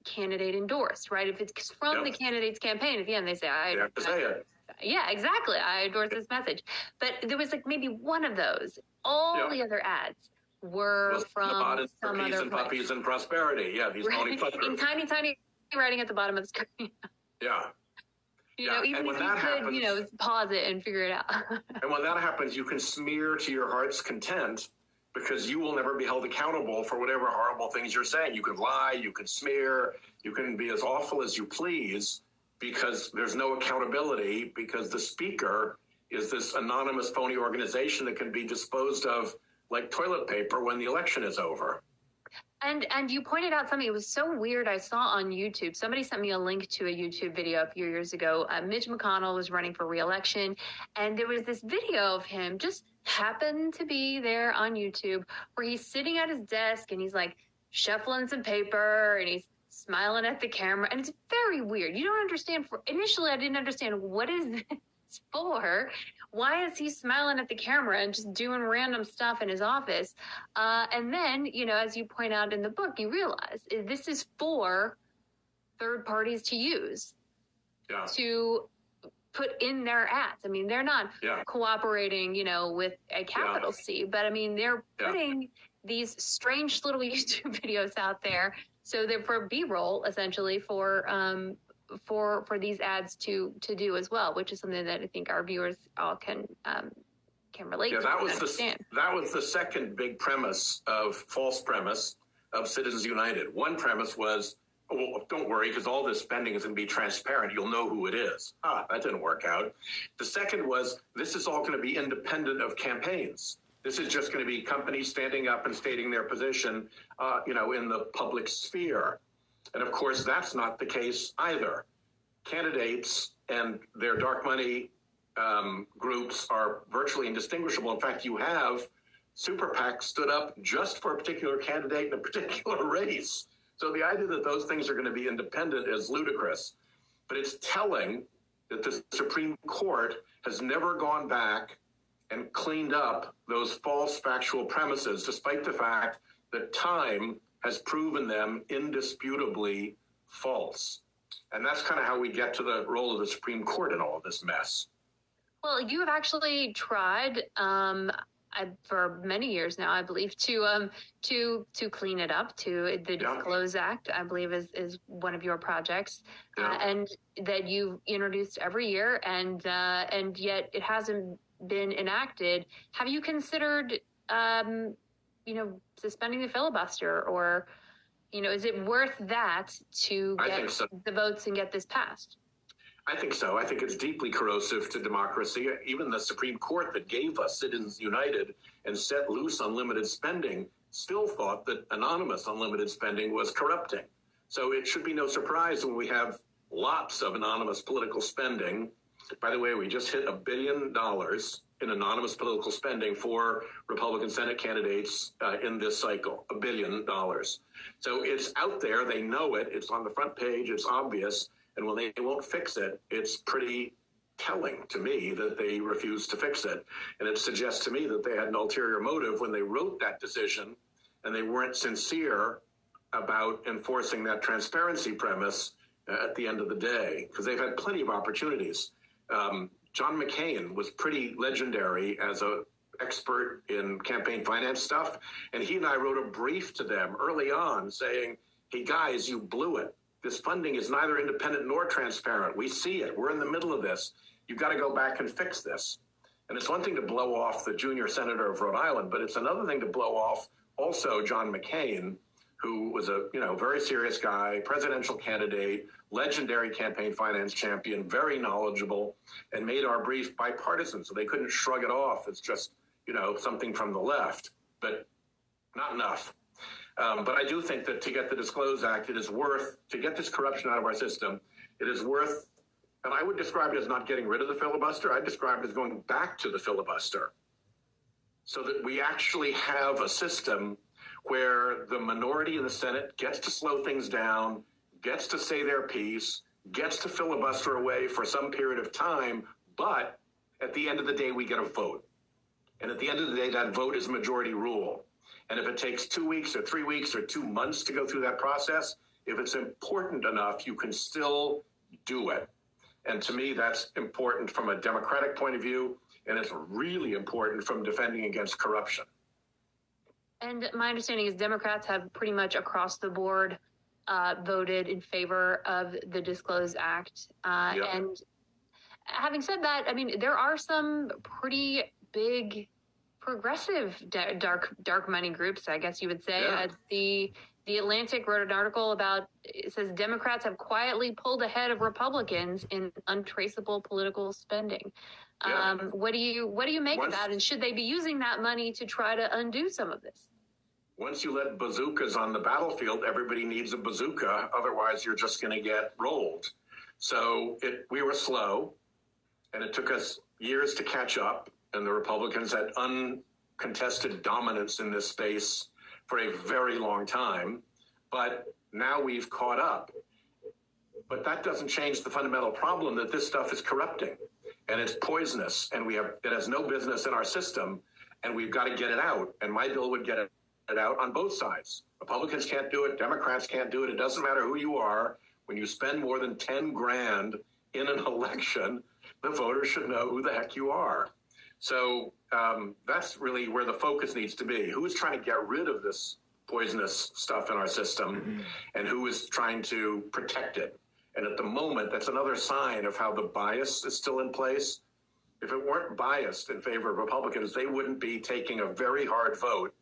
candidate endorsed, right? If it's from the candidate's campaign, at the end they say, I, They have to say it. yeah, exactly. I endorse this message. But there was like maybe one of those. All Yeah. the other ads were from some other and puppies and prosperity. Yeah, these Right? front In tiny, tiny writing at the bottom of the screen. Yeah. You Yeah, know, even and if when you that could, you know, pause it and figure it out. And when that happens, you can smear to your heart's content because you will never be held accountable for whatever horrible things you're saying. You can lie, you can smear, you can be as awful as you please because there's no accountability because the speaker is this anonymous phony organization that can be disposed of like toilet paper when the election is over. And and you pointed out something. It was so weird. I saw on YouTube. Somebody sent me a link to a YouTube video a few years ago. Uh, Mitch McConnell was running for reelection, and there was this video of him just happened to be there on YouTube where he's sitting at his desk and he's like shuffling some paper and he's smiling at the camera, and it's very weird. You don't understand. For initially, I didn't understand what is this for why is he smiling at the camera and just doing random stuff in his office? Uh, and then, you know, as you point out in the book, you realize this is for third parties to use yeah. to put in their ads. I mean, they're not yeah. cooperating, you know, with a capital yeah. C, but I mean, they're putting these strange little YouTube videos out there. So they're for B roll essentially for um, for for these ads to to do as well, which is something that I think our viewers all can um, can relate yeah, to. that was the that was the second big premise of false premise of Citizens United. One premise was, oh, well, don't worry, because all this spending is going to be transparent. You'll know who it is. Ah, that didn't work out. The second was, this is all going to be independent of campaigns. This is just going to be companies standing up and stating their position, uh, you know, in the public sphere. And of course, that's not the case either. Candidates and their dark money um, groups are virtually indistinguishable. In fact, you have super PACs stood up just for a particular candidate in a particular race. So the idea that those things are going to be independent is ludicrous. But it's telling that the Supreme Court has never gone back and cleaned up those false factual premises, despite the fact that time has proven them indisputably false. And that's kind of how we get to the role of the Supreme Court in all of this mess. Well, you have actually tried um, I, for many years now, I believe, to um, to to clean it up. To the yeah. Disclose Act, I believe, is is one of your projects, yeah. uh, and that you've introduced every year, and uh, and yet it hasn't been enacted. Have you considered um, you know, suspending the filibuster or, you know, is it worth that to get so. the votes and get this passed? I think so. I think it's deeply corrosive to democracy. Even the Supreme Court that gave us Citizens United and set loose unlimited spending still thought that anonymous unlimited spending was corrupting. So it should be no surprise when we have lots of anonymous political spending. By the way, we just hit a billion dollars in anonymous political spending for Republican Senate candidates uh, in this cycle, a billion dollars. So it's out there. They know it. It's on the front page. It's obvious. And when they won't fix it, it's pretty telling to me that they refuse to fix it. And it suggests to me that they had an ulterior motive when they wrote that decision and they weren't sincere about enforcing that transparency premise uh, at the end of the day, because they've had plenty of opportunities. Um, John McCain was pretty legendary as a expert in campaign finance stuff, and he and I wrote a brief to them early on saying, "Hey guys, you blew it. This funding is neither independent nor transparent. We see it. We're in the middle of this. You've got to go back and fix this." And it's one thing to blow off the junior senator of Rhode Island, but it's another thing to blow off also John McCain, who was a you know very serious guy, presidential candidate, legendary campaign finance champion, very knowledgeable, and made our brief bipartisan. So they couldn't shrug it off as just, you know, something from the left, but not enough. Um, but I do think that to get the Disclose Act, it is worth, to get this corruption out of our system, it is worth, and I would describe it as not getting rid of the filibuster. I describe it as going back to the filibuster so that we actually have a system where the minority in the Senate gets to slow things down gets to say their piece, gets to filibuster away for some period of time, but at the end of the day, we get a vote. And at the end of the day, that vote is majority rule. And if it takes two weeks or three weeks or two months to go through that process, if it's important enough, you can still do it. And to me, that's important from a democratic point of view, and it's really important from defending against corruption. And my understanding is Democrats have pretty much across the board uh, voted in favor of the Disclose Act. Uh, yep. And having said that, I mean, there are some pretty big progressive dark dark money groups, I guess you would say. Yeah. Uh, the the Atlantic wrote an article about it says Democrats have quietly pulled ahead of Republicans in untraceable political spending. Yeah. Um, what do you what do you make Once- of that? And should they be using that money to try to undo some of this? Once you let bazookas on the battlefield, everybody needs a bazooka. Otherwise, you're just going to get rolled. So it, we were slow, and it took us years to catch up. And the Republicans had uncontested dominance in this space for a very long time. But now we've caught up. But that doesn't change the fundamental problem that this stuff is corrupting and it's poisonous and we have it has no business in our system and we've got to get it out. And my bill would get it it out on both sides. Republicans can't do it, Democrats can't do it. It doesn't matter who you are. When you spend more than 10 grand in an election, the voters should know who the heck you are. So um, that's really where the focus needs to be. Who is trying to get rid of this poisonous stuff in our system and who is trying to protect it? And at the moment, that's another sign of how the bias is still in place. If it weren't biased in favor of Republicans, they wouldn't be taking a very hard vote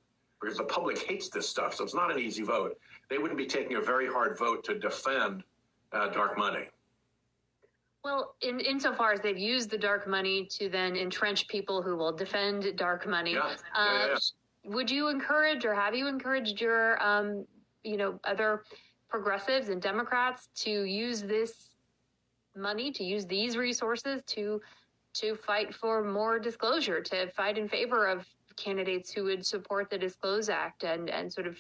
because the public hates this stuff. So it's not an easy vote. They wouldn't be taking a very hard vote to defend uh, dark money. Well, in insofar as they've used the dark money to then entrench people who will defend dark money, Yeah, uh, yeah, yeah. would you encourage or have you encouraged your, um, you know, other progressives and Democrats to use this money, to use these resources to to fight for more disclosure, to fight in favor of candidates who would support the Disclose Act and and sort of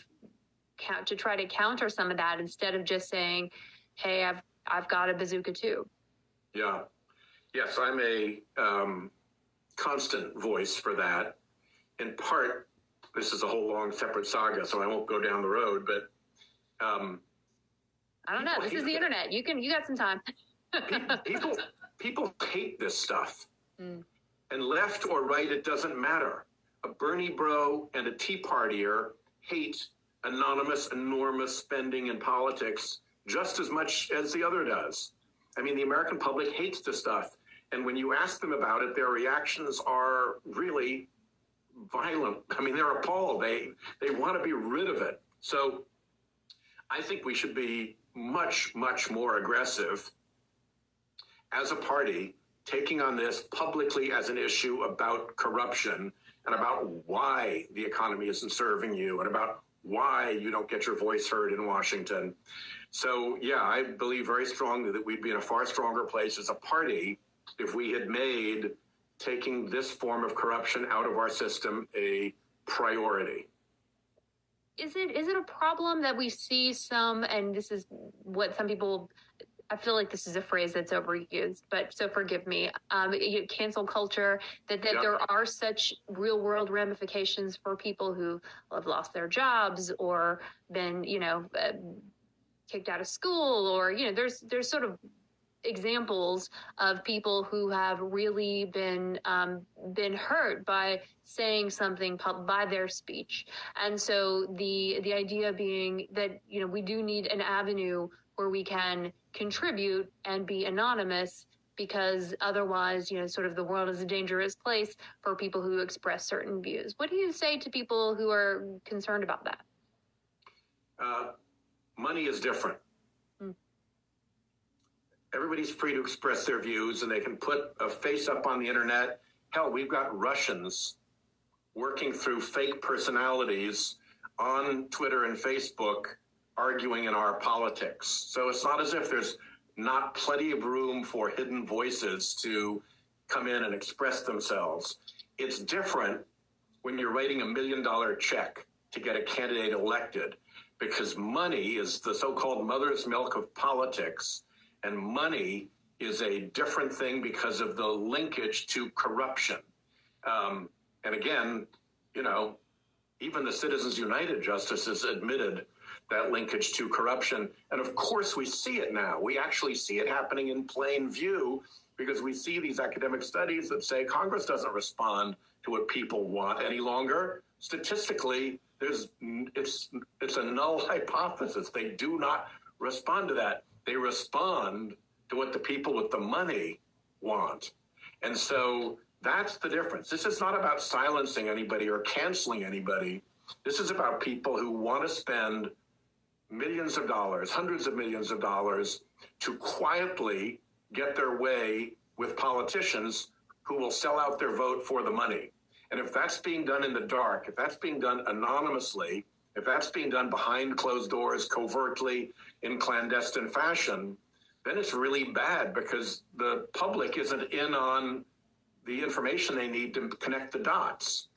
count to try to counter some of that instead of just saying, "Hey, I've I've got a bazooka too." Yeah. Yes, I'm a um, constant voice for that. In part, this is a whole long separate saga, so I won't go down the road, but um, I don't know. This is the internet. You can you got some time. people people hate this stuff. Mm. And left or right, it doesn't matter. A Bernie bro and a Tea Partier hate anonymous, enormous spending in politics just as much as the other does. I mean, the American public hates this stuff. And when you ask them about it, their reactions are really violent. I mean, they're appalled. They they want to be rid of it. So I think we should be much, much more aggressive as a party taking on this publicly as an issue about corruption and about why the economy isn't serving you and about why you don't get your voice heard in Washington. So, yeah, I believe very strongly that we'd be in a far stronger place as a party if we had made taking this form of corruption out of our system a priority. Is it is it a problem that we see some and this is what some people I feel like this is a phrase that's overused, but so forgive me. Um, you- cancel culture that that Yeah. there are such real world ramifications for people who have lost their jobs or been you know uh, kicked out of school or you know there's there's sort of examples of people who have really been um, been hurt by saying something by their speech, and so the the idea being that you know we do need an avenue where we can contribute and be anonymous because otherwise you know sort of the world is a dangerous place for people who express certain views. What do you say to people who are concerned about that? Uh, money is different. Hmm. Everybody's free to express their views and they can put a face up on the internet. Hell, we've got Russians working through fake personalities on Twitter and Facebook arguing in our politics. So it's not as if there's not plenty of room for hidden voices to come in and express themselves. It's different when you're writing a million dollar check to get a candidate elected because money is the so called mother's milk of politics, and money is a different thing because of the linkage to corruption. Um, and again, you know, even the Citizens United justices admitted that linkage to corruption. And of course, we see it now. We actually see it happening in plain view because we see these academic studies that say Congress doesn't respond to what people want any longer. Statistically, there's it's it's a null hypothesis. They do not respond to that. They respond to what the people with the money want. And so that's the difference. This is not about silencing anybody or canceling anybody. This is about people who want to spend millions of dollars, hundreds of millions of dollars to quietly get their way with politicians who will sell out their vote for the money. And if that's being done in the dark, if that's being done anonymously, if that's being done behind closed doors, covertly, in clandestine fashion, then it's really bad because the public isn't in on the information they need to connect the dots.